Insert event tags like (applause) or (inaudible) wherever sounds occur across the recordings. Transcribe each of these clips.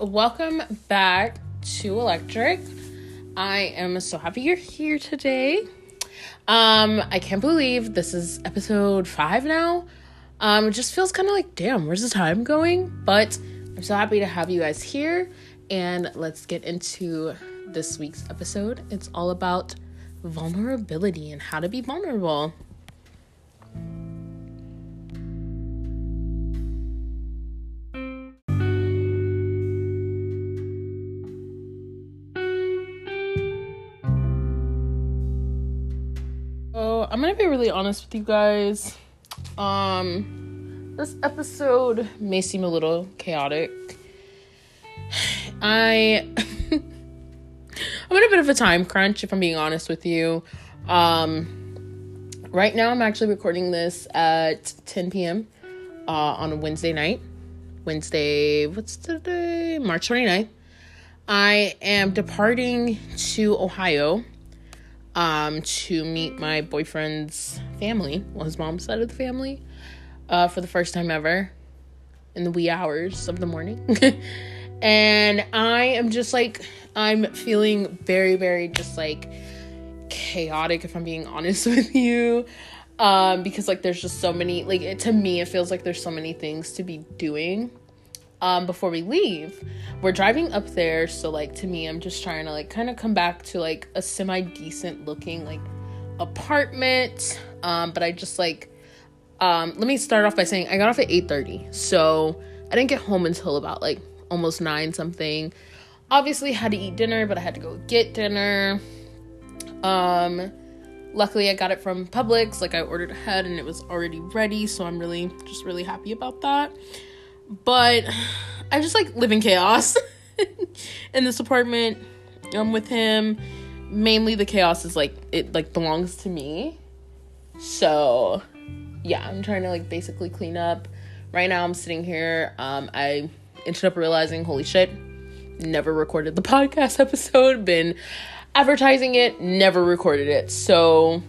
Welcome back to Electric. I am so happy you're here today. Um, I can't believe this is episode five now. Um, it just feels kind of like, damn, where's the time going? But I'm so happy to have you guys here, and let's get into this week's episode. It's all about vulnerability and how to be vulnerable. Gonna be really honest with you guys. Um, this episode may seem a little chaotic. I (laughs) I'm in a bit of a time crunch, if I'm being honest with you. Um, right now, I'm actually recording this at 10 p.m. Uh, on a Wednesday night. Wednesday, what's today? March 29th. I am departing to Ohio um, to meet my boyfriend's family, well, his mom's side of the family, uh, for the first time ever in the wee hours of the morning. (laughs) and I am just like, I'm feeling very, very just like chaotic, if I'm being (laughs) honest with you. Um, because like there's just so many, like, it, to me, it feels like there's so many things to be doing um, before we leave. We're driving up there, so like to me, I'm just trying to like kind of come back to like a semi decent looking like apartment. Um, but I just like um, let me start off by saying I got off at 8:30, so I didn't get home until about like almost nine something. Obviously, had to eat dinner, but I had to go get dinner. Um, luckily, I got it from Publix. Like I ordered ahead, and it was already ready, so I'm really just really happy about that. But I just like live in chaos (laughs) in this apartment. I'm with him. Mainly the chaos is like it like belongs to me. So yeah, I'm trying to like basically clean up. Right now I'm sitting here. Um I ended up realizing, holy shit, never recorded the (laughs) podcast episode, been advertising it, never recorded it. So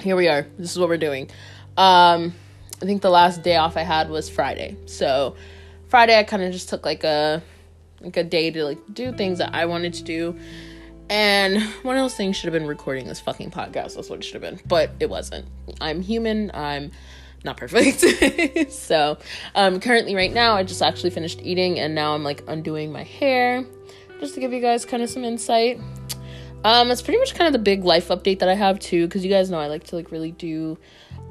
here we are. This is what we're doing. Um I think the last day off I had was Friday. So Friday I kind of just took like a like a day to like do things that I wanted to do. And one of those things should have been recording this fucking podcast. That's what it should have been. But it wasn't. I'm human. I'm not perfect. (laughs) so um currently right now I just actually finished eating and now I'm like undoing my hair just to give you guys kind of some insight. Um, it's pretty much kind of the big life update that I have too, because you guys know I like to like really do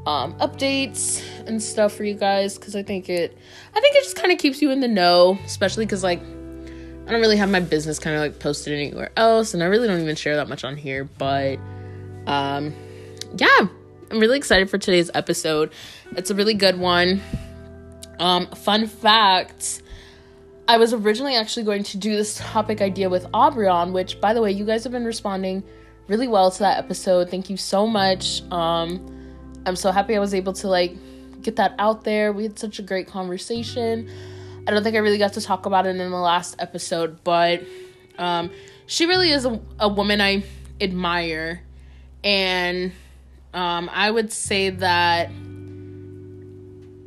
um, updates and stuff for you guys because I think it I think it just kind of keeps you in the know, especially because like I don't really have my business kind of like posted anywhere else, and I really don't even share that much on here. But um, yeah, I'm really excited for today's episode. It's a really good one. Um, fun fact. I was originally actually going to do this topic idea with Aubrey on, which, by the way, you guys have been responding really well to that episode. Thank you so much. Um, I'm so happy I was able to like get that out there. We had such a great conversation. I don't think I really got to talk about it in the last episode, but um, she really is a, a woman I admire. And um, I would say that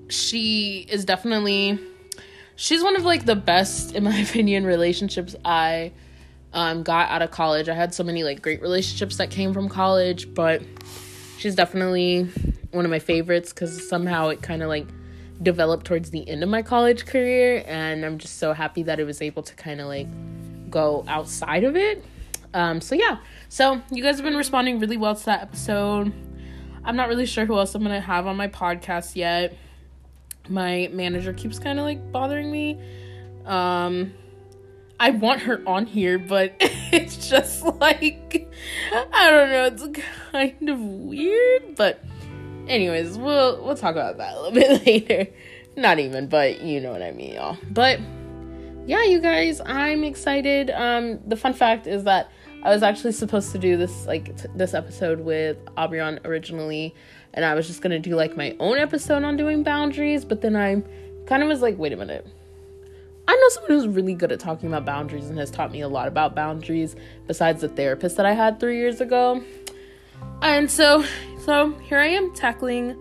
she is definitely she's one of like the best in my (laughs) opinion relationships i um, got out of college i had so many like great relationships that came from college but she's definitely one of my favorites because somehow it kind of like developed towards the end of my college career and i'm just so happy that it was able to kind of like go outside of it. Um so yeah. So you guys have been responding really well to that episode. I'm not really sure who else i'm gonna have on my podcast yet. My manager keeps kind of like bothering me. Um I want her on here, but (laughs) it's just like I don't know, it's kind of weird, but anyways, we'll we'll talk about that a little (laughs) bit later. Not even, but you know what I mean, y'all. But yeah, you guys, I'm excited. Um the fun fact is that I was actually supposed to do this like t- this episode with Aubrey on originally, and I was just gonna do like my own episode on doing boundaries, but then I kind of was like, wait a minute know someone who's really good at talking about boundaries and has taught me a lot about boundaries besides the therapist that I had 3 years ago. And so so here I am tackling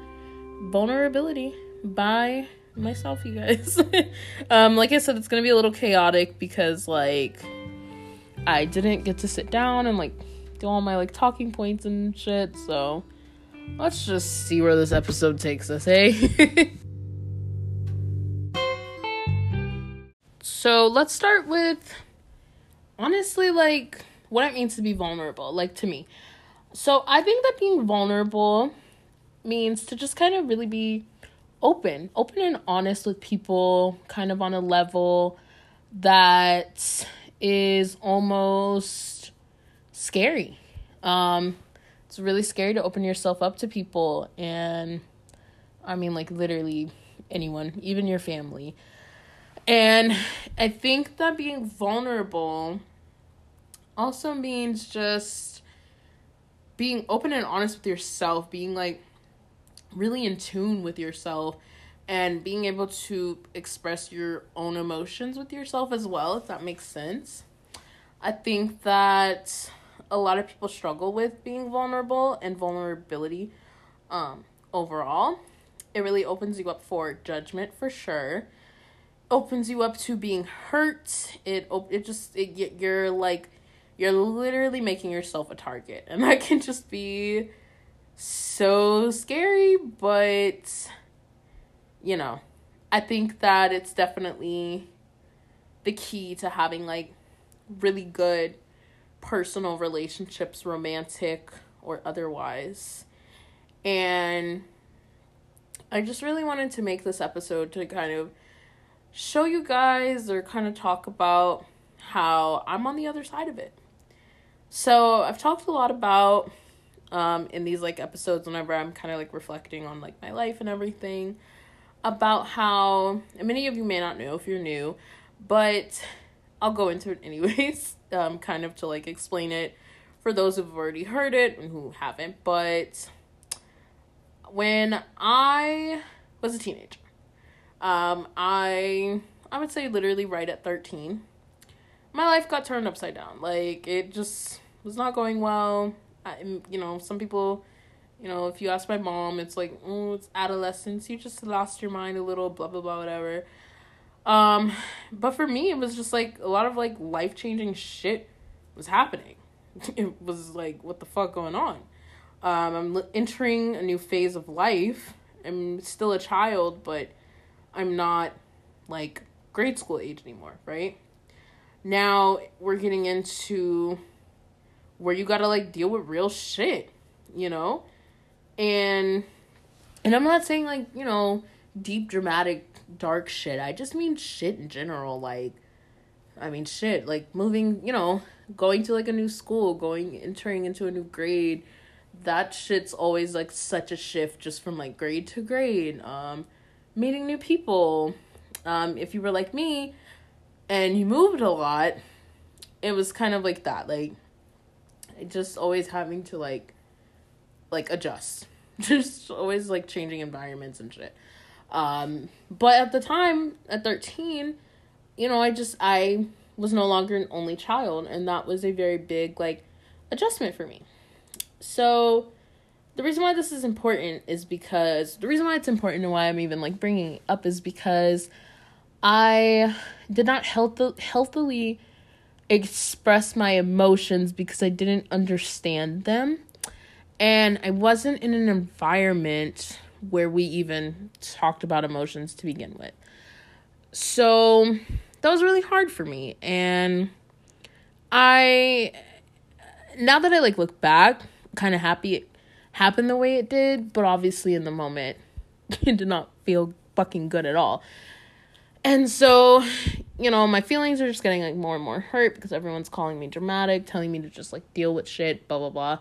vulnerability by myself, you guys. (laughs) um, like I said, it's gonna be a little chaotic because like I didn't get to sit down and like do all my like talking points and shit. So let's just see where this episode takes us, hey. (laughs) so let's start with honestly like what it means to be vulnerable, like to me. So I think that being vulnerable means to just kind of really be open, open and honest with people, kind of on a level that is almost scary. Um, it's really scary to open yourself up to people, and I mean, like, literally anyone, even your family. And I think that being vulnerable also means just being open and honest with yourself, being like, really in tune with yourself and being able to express your own emotions with yourself as well, if that makes sense. I think that a lot of people struggle with being vulnerable and vulnerability um, overall. It really opens you up for judgment for sure. Opens you up to being hurt. It it just it, you're like you're literally making yourself a target, and (laughs) that can just be so scary, but you know, I think that it's definitely the key to having like really good personal relationships, romantic or otherwise. And I just really wanted to make this episode to kind of show you guys or kind of talk about how I'm on the other side of it. So, I've talked a lot about um, in these like episodes whenever I'm kind of like reflecting on like my life and everything about how and many of you may not know if you're new, but I'll go into it (laughs) anyways, um, kind of to like explain it for those who've already heard it and who haven't. But when I was a teenager, um, I I would say literally right at 13, my life got turned upside down. Like it just was not going well. I, you know, some people, you know, if you ask my mom, it's like, oh, it's adolescence. You just lost your mind a little, blah blah blah, whatever. Um, but for me, it was just like a lot of like life changing shit was happening. (laughs) It was like, what the fuck going on? Um, I'm entering a new phase of life. I'm still a child, but I'm not like grade school age anymore, right? Now we're getting into where you gotta like deal with real shit, you know? And and I'm not saying like, you know, deep dramatic dark shit. I just mean shit in general, like I mean shit, like moving, you know, going to like a new school, going entering into a new grade. That shit's always like such a shift just from like grade to grade. Um meeting new people. Um if you were like me and you moved a lot, it was kind of like that. Like just always having to like like adjust (laughs) just always like changing environments and shit um but at the time at 13 you know i just i was no longer an only child and that was a very big like adjustment for me so the reason why this is important is because the reason why it's important and why i'm even like bringing up is because i did not health- healthily express my emotions because I didn't understand them. And I wasn't in an environment where we even talked about emotions to begin with. So that was really hard for me. And I, now that I like look back, kind of happy it happened the way it did, but obviously in the moment, (laughs) it did not feel fucking good at all. And so, you know, my feelings are just getting like more and more hurt because everyone's calling me dramatic, telling me to just like deal with shit, blah blah blah.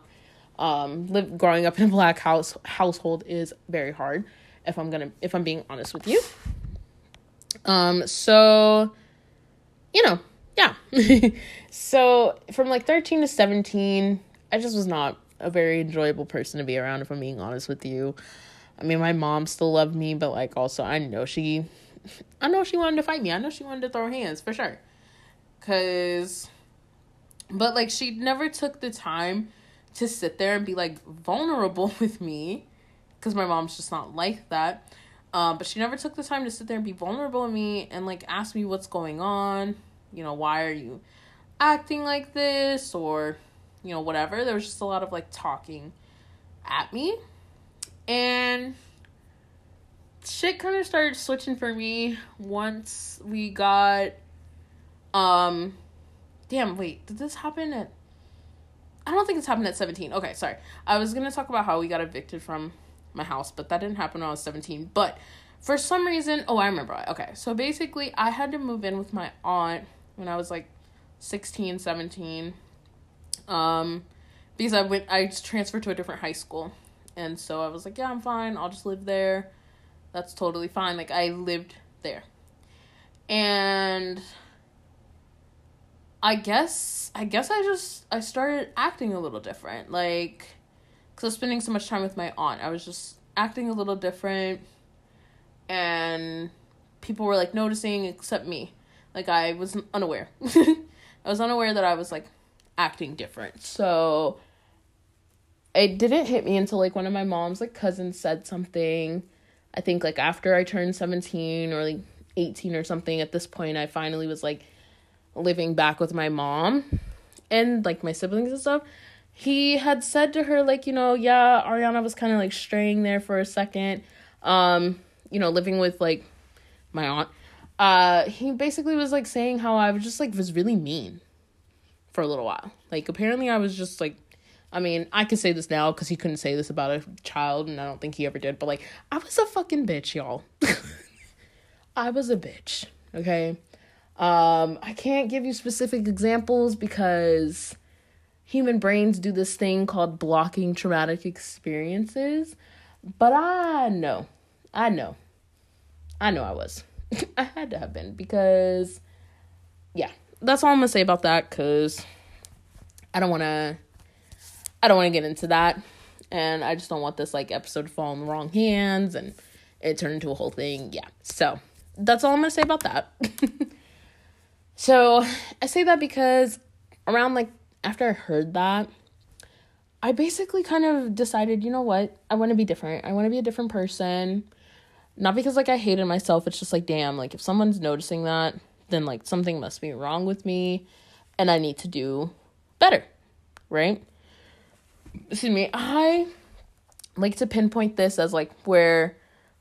Um, live growing up in a black house household is very hard. If I'm gonna, if I'm being honest with you. Um, so, you know, yeah. (laughs) so from like 13 to 17, I just was not a very enjoyable person to be around. If I'm being honest with you, I mean, my mom still loved me, but like also I know she I know she wanted to fight me. I know she wanted to throw hands for sure. Cause but like she never took the time to sit there and be like vulnerable (laughs) with me because my mom's just not like that. Um, but she never took the time to sit there and be vulnerable with me and like ask me what's going on. You know, why are you acting like this or you know, whatever. There was just a lot of like talking at me. And shit kind of started switching for me once we got um damn wait did this happen at i don't think it's happened at 17 okay sorry. I was gonna talk about how we got evicted from my house but that didn't happen when i was 17 but for some reason oh i remember. Okay so basically i had to move in with my aunt when i was like 16 17 um because i went i transferred to a different high school and so i was like yeah i'm fine i'll just live there that's totally fine. Like I lived there. And I guess I guess I just I started acting a little different. Like cuz I was spending so much time with my aunt. I was just acting a little different and people were like noticing except me. Like I was unaware. (laughs) I was unaware that I was like acting different. So it didn't hit me until like one of my mom's like cousins said something I think like after I turned 17 or like 18 or something, at this point, I finally was like living back with my mom and like my siblings and stuff. He had said to her, like, you know, yeah, Ariana was kind of like straying there for a second, um, you know, living with like my aunt. Uh, he basically was like saying how I was just like was really mean for a little while. Like, apparently, I was just like I mean, I could say this now because he couldn't say this about a child, and I don't think he ever did. But like, I was a fucking bitch, y'all. (laughs) I was a bitch. Okay. Um, I can't give you specific examples because human brains do this thing called blocking traumatic experiences. But I know, I know, I know I was. (laughs) I had to have been because, that's all I'm gonna say about that. Cause I don't want to I don't want to get into that. And I just don't want this like episode to fall in the wrong hands and it turn into a whole thing. Yeah. So that's all I'm gonna say about that. (laughs) so I say that because around like after I heard that, I basically kind of decided, you know what? I want to be different. I want to be a different person. Not because like I hated myself, it's just like damn, like if someone's noticing that, then like something must be wrong with me and I need to do better. Right? excuse me, I like to pinpoint this as like where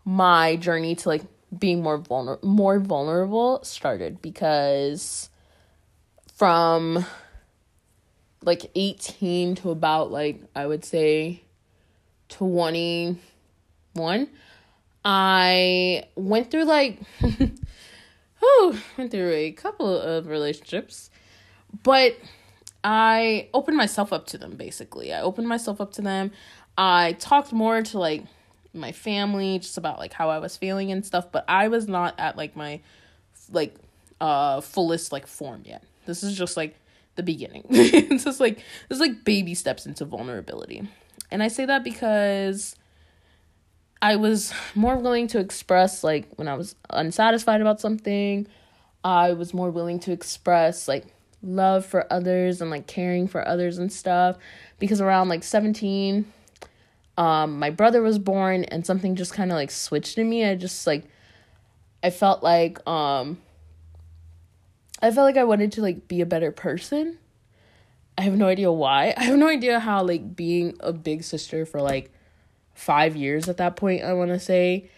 my journey to like being more vulnerable more vulnerable started because from like 18 to about like I would say 21 I went through like (laughs) oh went through a couple of relationships but I opened myself up to them basically. I opened myself up to them. I talked more to like my family just about like how I was feeling and stuff, but I was not at like my like uh fullest like form yet. This is just like the beginning. (laughs) it's just like this is like baby steps into vulnerability. And I say that because I was more willing to express like when I was unsatisfied about something. I was more willing to express like love for others and like caring for others and stuff. Because around like 17 um my brother was born and something just kind of like switched in me. I just like i felt like um i felt like i wanted to like be a better person. I have no idea why. (laughs) I have no idea how like being a big sister for like 5 years at that point i want to say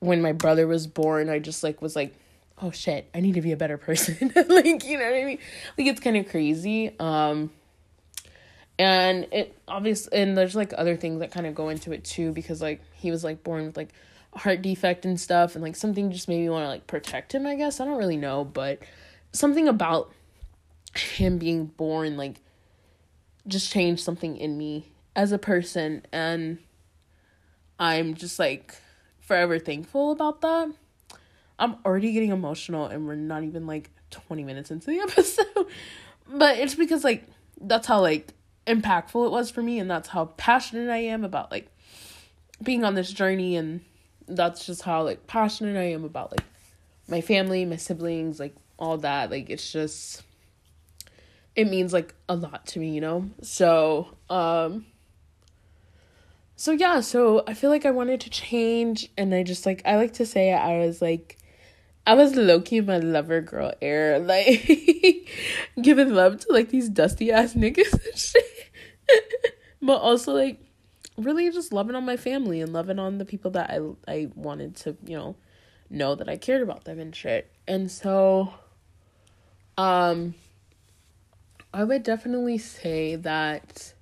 when my brother was born i just like was like oh shit, I need to be a better person. (laughs) like, you know what I mean? Like it's kind of crazy. Um and it obviously and there's like other things that kind of go into it too because like he was like born with like a heart defect and stuff and like something just made me want to like protect him, I guess. I don't really know, but something about him being born like just changed something in me as a person and I'm just like forever thankful about that. I'm already getting emotional and we're not even like 20 minutes into the (laughs) episode. but it's because like that's how like impactful it was for me and that's how passionate I am about like being on this journey and that's just how like passionate I am about like my family, my siblings, like all that. Like it's just it means like a lot to me, you know? So, um so yeah, so I feel like I wanted to change and I just like I like to say I was like I was low key my lover girl era, (laughs) like giving love to like these dusty ass niggas and (laughs) shit. but also like really just loving on my family and loving on the people that I I wanted to, you know, know that I cared about them and shit. And so um I would definitely say that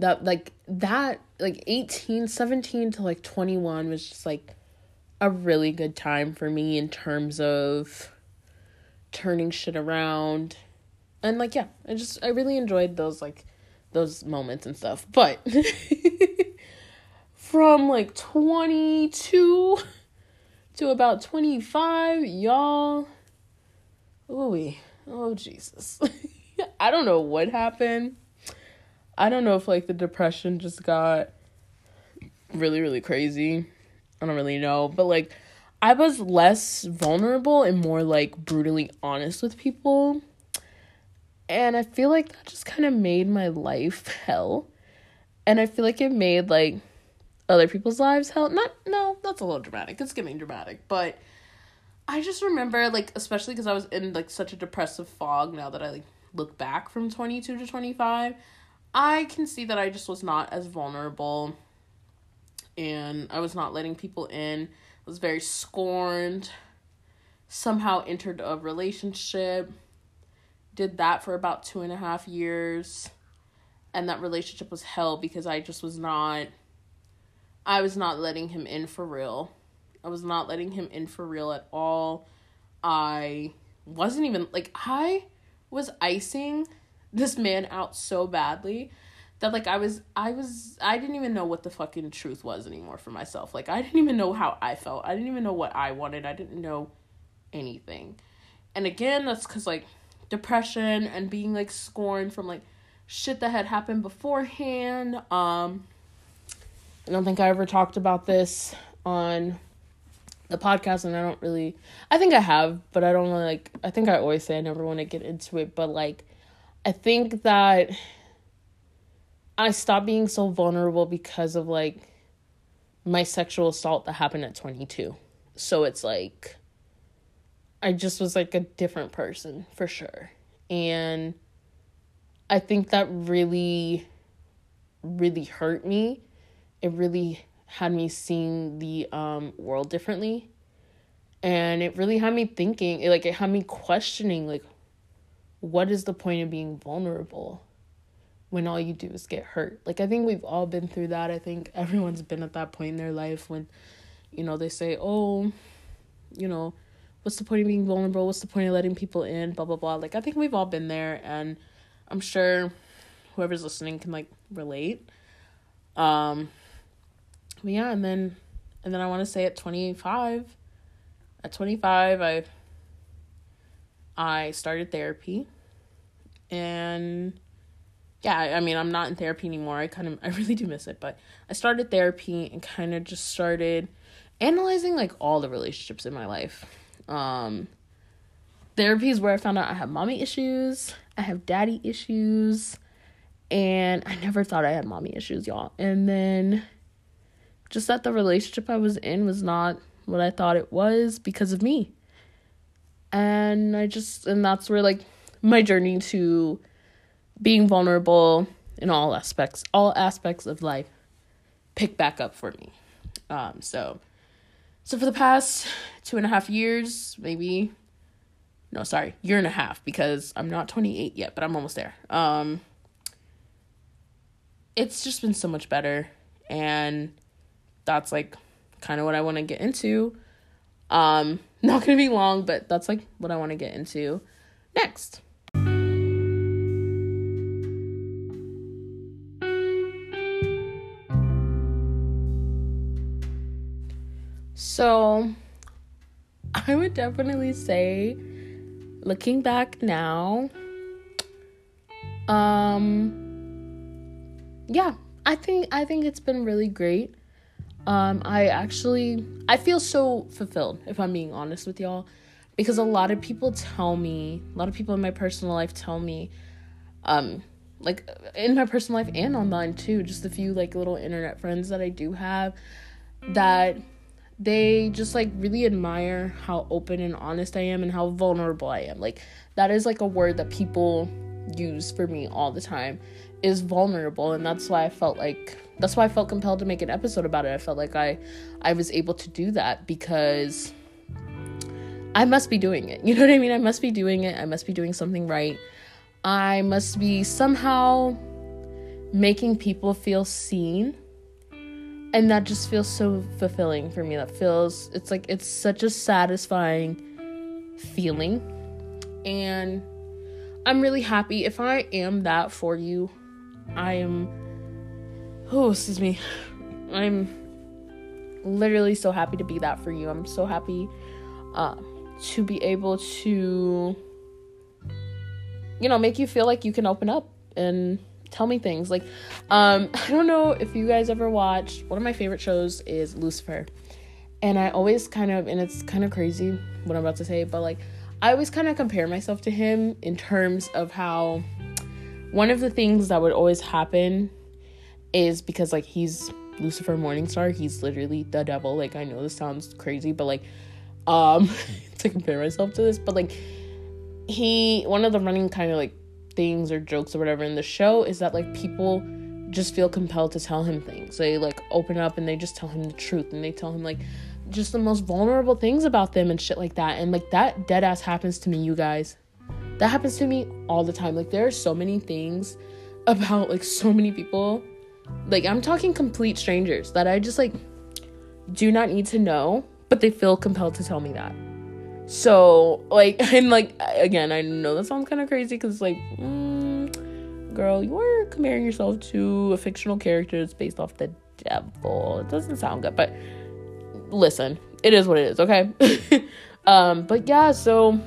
that like that like 18 17 to like 21 was just like a really good time for me in terms of turning shit around. And like yeah i just i really enjoyed those like those moments and stuff. But (laughs) from like 22 to about 25 y'all oh oh jesus. (laughs) I don't know what happened I don't know if like the depression just got really really crazy. I don't really know, but like I was less vulnerable and more like brutally honest with people. And I feel like that just kind of made my life (laughs) hell. And I feel like it made like other people's lives hell. Not no, that's a little dramatic. It's getting dramatic, but I just remember like especially cuz I was in like such a depressive fog now that I like look back from 22 to 25 I can see that I just was not as vulnerable and I was not letting people in. I was very scorned. Somehow entered a relationship. Did that for about two and a half years. And that relationship was hell because I just was not I was not letting him in for real. I was not letting him in for real at all. I wasn't even like I was icing this man out so badly that like I was I was I didn't even know what the fucking truth was anymore for myself. Like I didn't even know how I felt. I didn't even know what I wanted. I didn't know anything. And again, that's cuz like depression and being like scorned from like shit that had happened beforehand. Um I don't think I ever talked about this on the podcast and I don't really I think I have, but I don't like I think I always say I never want to get into it, but like I think that I stopped being so vulnerable because of like my sexual assault that happened at 22. So it's like I just was like a different person for sure. And I think that really really hurt me. It really had me seeing the um world differently. And it really had me thinking, it, like it had me questioning like what is the point of being vulnerable when all you do is get hurt? Like, I think we've all been through that. I think everyone's been at that point in their life when, you know, they say, oh, you know, what's the point of being vulnerable? What's the point of letting people in? Blah, blah, blah. Like, I think we've all been there, and I'm sure whoever's listening can, like, relate. Um, but yeah, and then, and then I want to say at 25, at 25, I I started therapy. And yeah, I mean, I'm not in therapy anymore. I kind of, (laughs) I really do miss it, but I started therapy and kind of just started analyzing like all the relationships in my life. Um, therapy is where I found out I have mommy issues, I have daddy issues, and I never thought I had mommy issues, y'all. And then just that the relationship I was in was not what I thought it was because of me and I just and that's where like my journey to being vulnerable in all aspects all aspects of life pick back up for me. Um so so for the past two and a half years maybe no sorry year and a half because i'm not 28 yet but i'm almost there. Um it's just been so much better and that's like kind of what i want to get into. Um, (laughs) not gonna be long, but that's like what I want to get into next. So, I would definitely say, looking back now, um, yeah, I think I think it's been really great. Um, I actually I feel so fulfilled if I'm being honest with y'all because a lot of people tell me, a lot of people in my personal life tell me, um, like in my personal life and online too. Just a few like little internet friends that I do have that they just like really admire how open and honest I am and how vulnerable I am. Like that is like a word that people use for me all the time is vulnerable and that's why I felt like that's why I felt compelled to make an episode about it. I felt like I I was able to do that because I must be doing it. (laughs) You know what I mean? I must be doing it. I must be doing something right. I must be somehow making people feel seen. And that just feels so fulfilling for me. That feels, it's like, it's such a satisfying feeling. And I'm really happy. If I am that for you, I am, oh, excuse me. I'm literally so happy to be that for you. I'm so happy uh, to be able to you know, make you feel like you can open up and tell me things. Like, um, (laughs) I don't know if you guys ever watched one of my favorite shows is Lucifer. And I always kind of, and it's kind of crazy what I'm about to say, but like, I always kind of compare myself to him in terms of how one of the things that would always happen is because like he's Lucifer Morningstar, he's literally the devil. Like I know this sounds crazy, but like um (laughs) to compare myself to this, but like he one of the running kind of like things or jokes or whatever in the show is that like people just feel compelled to tell him things. They like open up and they just tell him the truth and they tell him like just the most vulnerable things about them and shit like that. And like that dead ass happens to me, you guys. That happens to me all the time. Like there are so many things about like so many people. Like I'm talking complete strangers that I just like do not need to know, but they feel compelled to tell me that. So, like, (laughs) and like, again, I know that sounds kind of crazy because, like, mm, girl, you are comparing yourself to a fictional character that's based off the devil. It doesn't sound good, but listen, it is what it is, okay? (laughs) um, but yeah, so,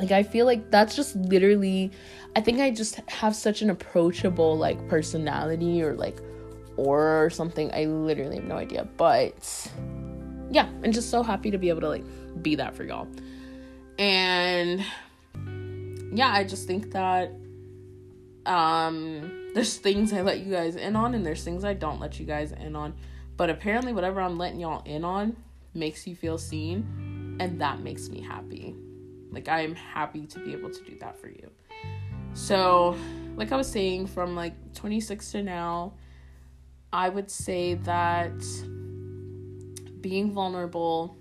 like, I feel like that's just literally, I think I just have such an approachable, like, personality or, like, aura or something. I literally have no idea, but yeah, I'm just so happy to be able to, like, be that for y'all. And yeah, I just think that um there's things I let you guys in on and there's things I don't let you guys in on. But apparently whatever I'm letting y'all in on makes you feel seen and that makes me happy. Like I am happy to be able to do that for you. So, like I was saying from like 26 to now, I would say that being vulnerable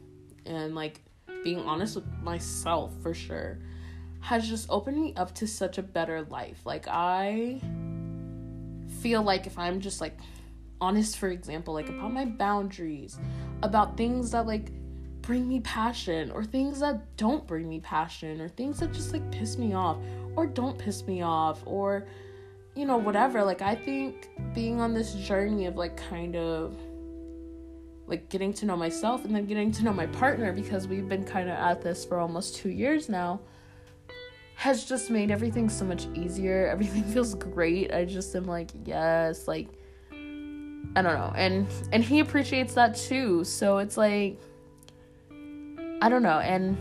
and like being honest with myself for sure has just opened me up to such a better life. Like I feel like if I'm just like honest for example like about my boundaries, about things that like bring me passion or things that don't bring me passion or things that just like piss me off or don't piss me off or you know whatever like I think being on this journey of like kind of like getting to know myself and then getting to know my partner because we've been kind of at this for almost two years now has just made everything so much easier. (laughs) Everything feels great. I just am like, yes, like I don't know. And and he appreciates that too. So it's like I don't know. And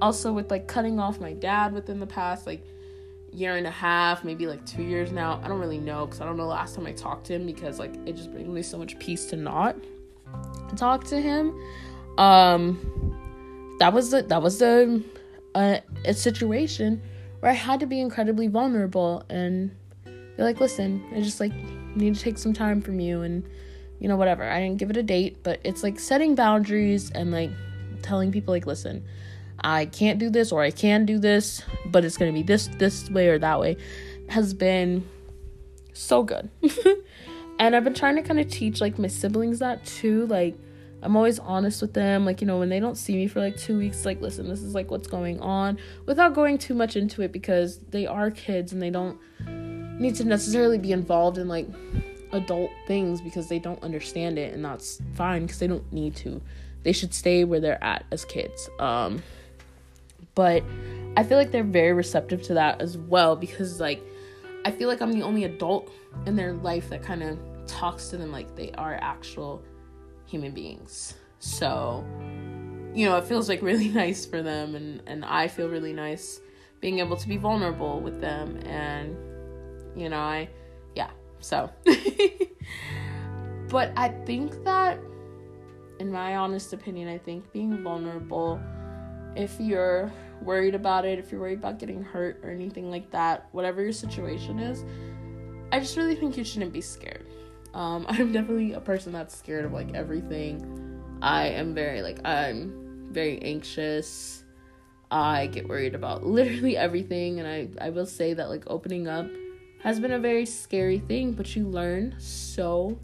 also with like cutting off my dad within the past like year and a half, maybe like 2 years now. I don't really know cuz I don't know last time I talked to him because like it just brings me so much peace to not talk to him um that was the that was the uh, a situation where I had to be incredibly vulnerable and be like, listen, I just like need to take some time from you and you know whatever. I didn't give it a date, but it's like setting boundaries and like telling people like, listen, I can't do this or I can do this, but it's gonna be this this way or that way has been so good. (laughs) and I've been trying to kind of teach like my siblings that too, like I'm always honest with them. Like, you know, when they don't see me for like two weeks, like, listen, this is like what's going on without going too much into it because they are kids and they don't need to necessarily be involved in like adult things because they don't understand it and that's fine because they don't need to. They should stay where they're at as kids. Um, but I feel like they're very receptive to that as well because, like, I feel like I'm the only adult in their life that kind of talks to them like they are actual human beings. So, you know, it feels like (laughs) really nice for them and and I feel really nice being able to be vulnerable with them and You know, I, yeah, so. (laughs) but I think that, in my honest opinion, I think being vulnerable, if you're worried about it, if you're worried about getting hurt or anything like that, whatever your situation is, I just really think you shouldn't be scared. Um, (laughs) I'm definitely a person that's scared of like everything. I am very like I'm very anxious. I get worried about literally everything and I I will say that like opening up has been a very scary thing, but you learn so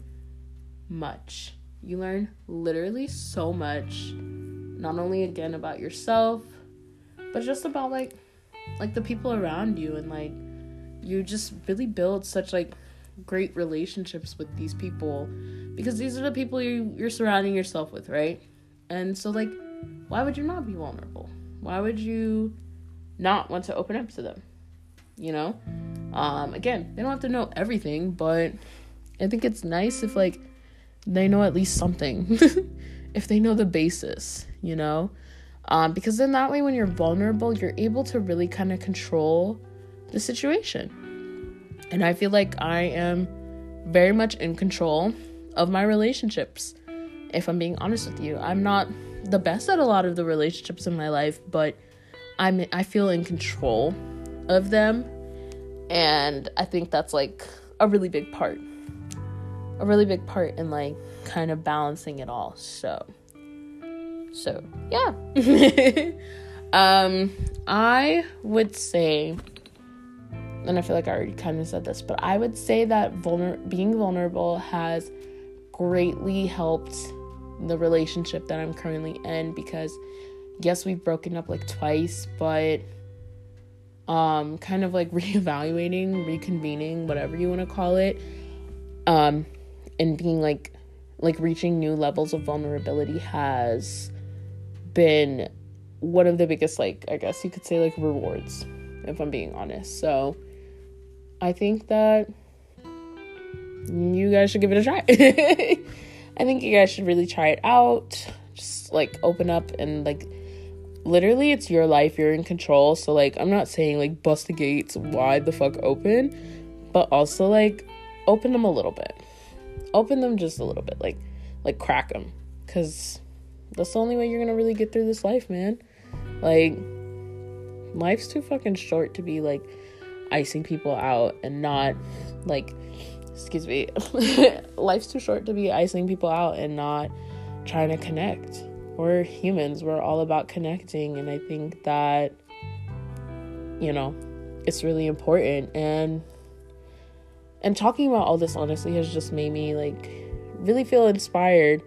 much. You learn literally so much not only again about yourself, but just about like like the people around you and like you just really build such like great relationships with these people because these are the people you, you're surrounding yourself with, right? And so, like, why would you not be vulnerable? Why would you not want to open up to them? You know? Um, again, they don't have to know everything, but I think it's nice if, like, they know at least something. (laughs) if they know the basis, you know? Um, because then that way, when you're vulnerable, you're able to really kind of control the situation. And I feel like I am very much in control of my relationships. If I'm being honest with you, I'm not the best at a lot of the relationships in my life, but I'm I feel in control of them. And I think that's like a really big part. A really big part in like kind of balancing it all. So so, yeah. (laughs) um I would say and I feel like I already kind of said this, but I would say that vulner- being vulnerable has greatly helped the relationship that I'm currently in because yes, we've broken up like twice, but um kind of like (laughs) reevaluating, reconvening, whatever you want to call it, um and being like like reaching new levels of vulnerability has been one of the biggest like I guess you could say like rewards if I'm being honest. So I think that you guys should give it a try. (laughs) I think you guys should really try it out. Just like open up and like literally it's your life, you're in control. So like I'm not saying like bust the gates wide the fuck open, but also like open them a little bit. Open them just a little bit, like like crack them cuz that's the only way you're to really get through this life, man. Like life's too fucking short to be like icing people out and not like excuse me (laughs) life's too short to be icing people out and not trying to connect. We're humans. We're all about connecting and i think that you know it's really important. And and talking about all this honestly has just made me like really feel inspired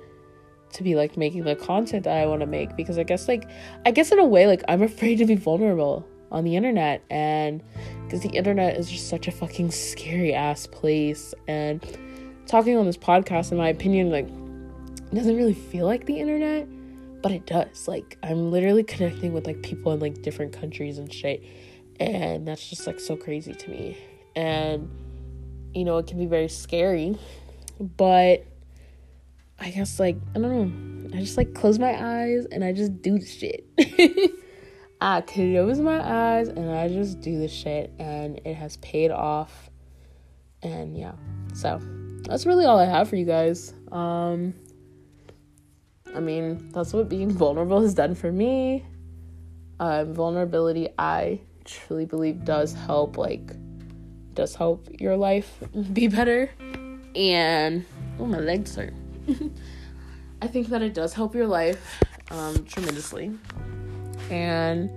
to be like making the content that I want to make because I guess like I guess in a way like I'm (laughs) afraid to be vulnerable on the internet and because the internet is just such a fucking scary ass place and talking on this podcast in my opinion like doesn't really feel like the internet but it does. Like i'm literally connecting with like people in like different countries and shit and that's just like so crazy to me. And you know it can be very scary but i guess like i don't know i just like close my eyes and i just do the shit (laughs) I close my eyes and I just do the shit, and it has paid off. And yeah, so that's really all I have for you guys. Um, I mean, that's what being (laughs) vulnerable has done for me. Um, vulnerability, I truly believe, does help, like, does help your life be better. And, oh, my legs hurt. (laughs) I think that it does help your life um, tremendously. And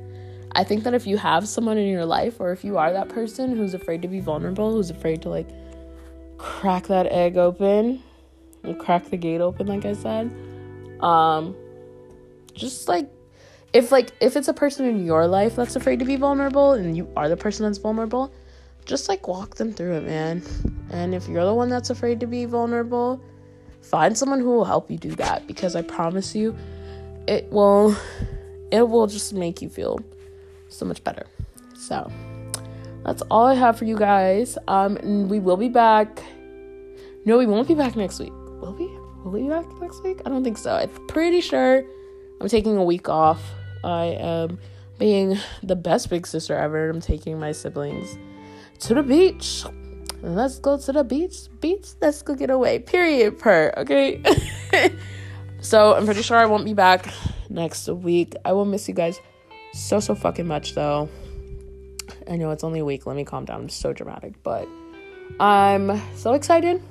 I think that if you have someone in your life, or if you are that person who's afraid to be vulnerable, who's afraid to like crack that egg open, and crack the gate open, like I said, um, just like if like if it's a person in your life that's afraid to be vulnerable and you are the person that's vulnerable just like walk them through it man and if you're the one that's afraid to be vulnerable find someone who will help you do that because i promise you it will it will just make you feel so much better. So that's all I have for you guys. Um, we will be back. No, we won't be back next week. Will we? Will we be back next week? I don't think so. I'm pretty sure I'm taking a week off. I am being the best big sister ever. I'm taking my siblings to the beach let's go to the beach. Beach, let's go get away. Period. Per. Okay. (laughs) so I'm pretty sure I won't be back next week. I will miss you guys so so fucking much though. I know it's only a week. Let me calm down. I'm so dramatic, but I'm so excited.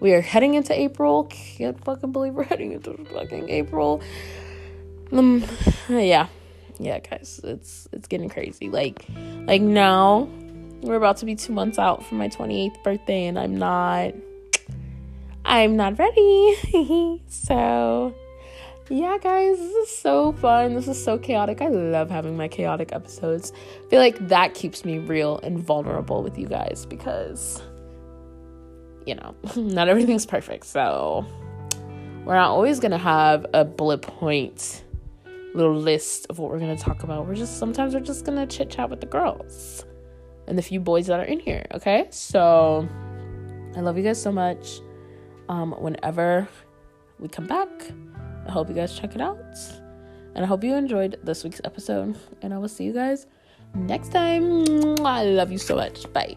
We are heading into April. Can't fucking believe we're (laughs) heading into fucking April. Um, yeah, yeah, guys, it's it's getting crazy. Like, like now, we're about to be two months out from my 28th birthday, and I'm not, I'm not ready. (laughs) so, yeah, guys, this is so fun. This is so chaotic. I love having my chaotic episodes. I feel like that keeps me real and vulnerable with you guys because, you know, (laughs) not everything's perfect. So, we're not always gonna have a bullet point little list of what we're gonna talk about. We're just sometimes we're just gonna chit chat with the girls and the few boys that are in here. Okay, so I love you guys so much. Um, whenever we come back, I hope you guys check it out, and I hope you enjoyed this week's episode. And I will see you guys next time. I love you so much. Bye.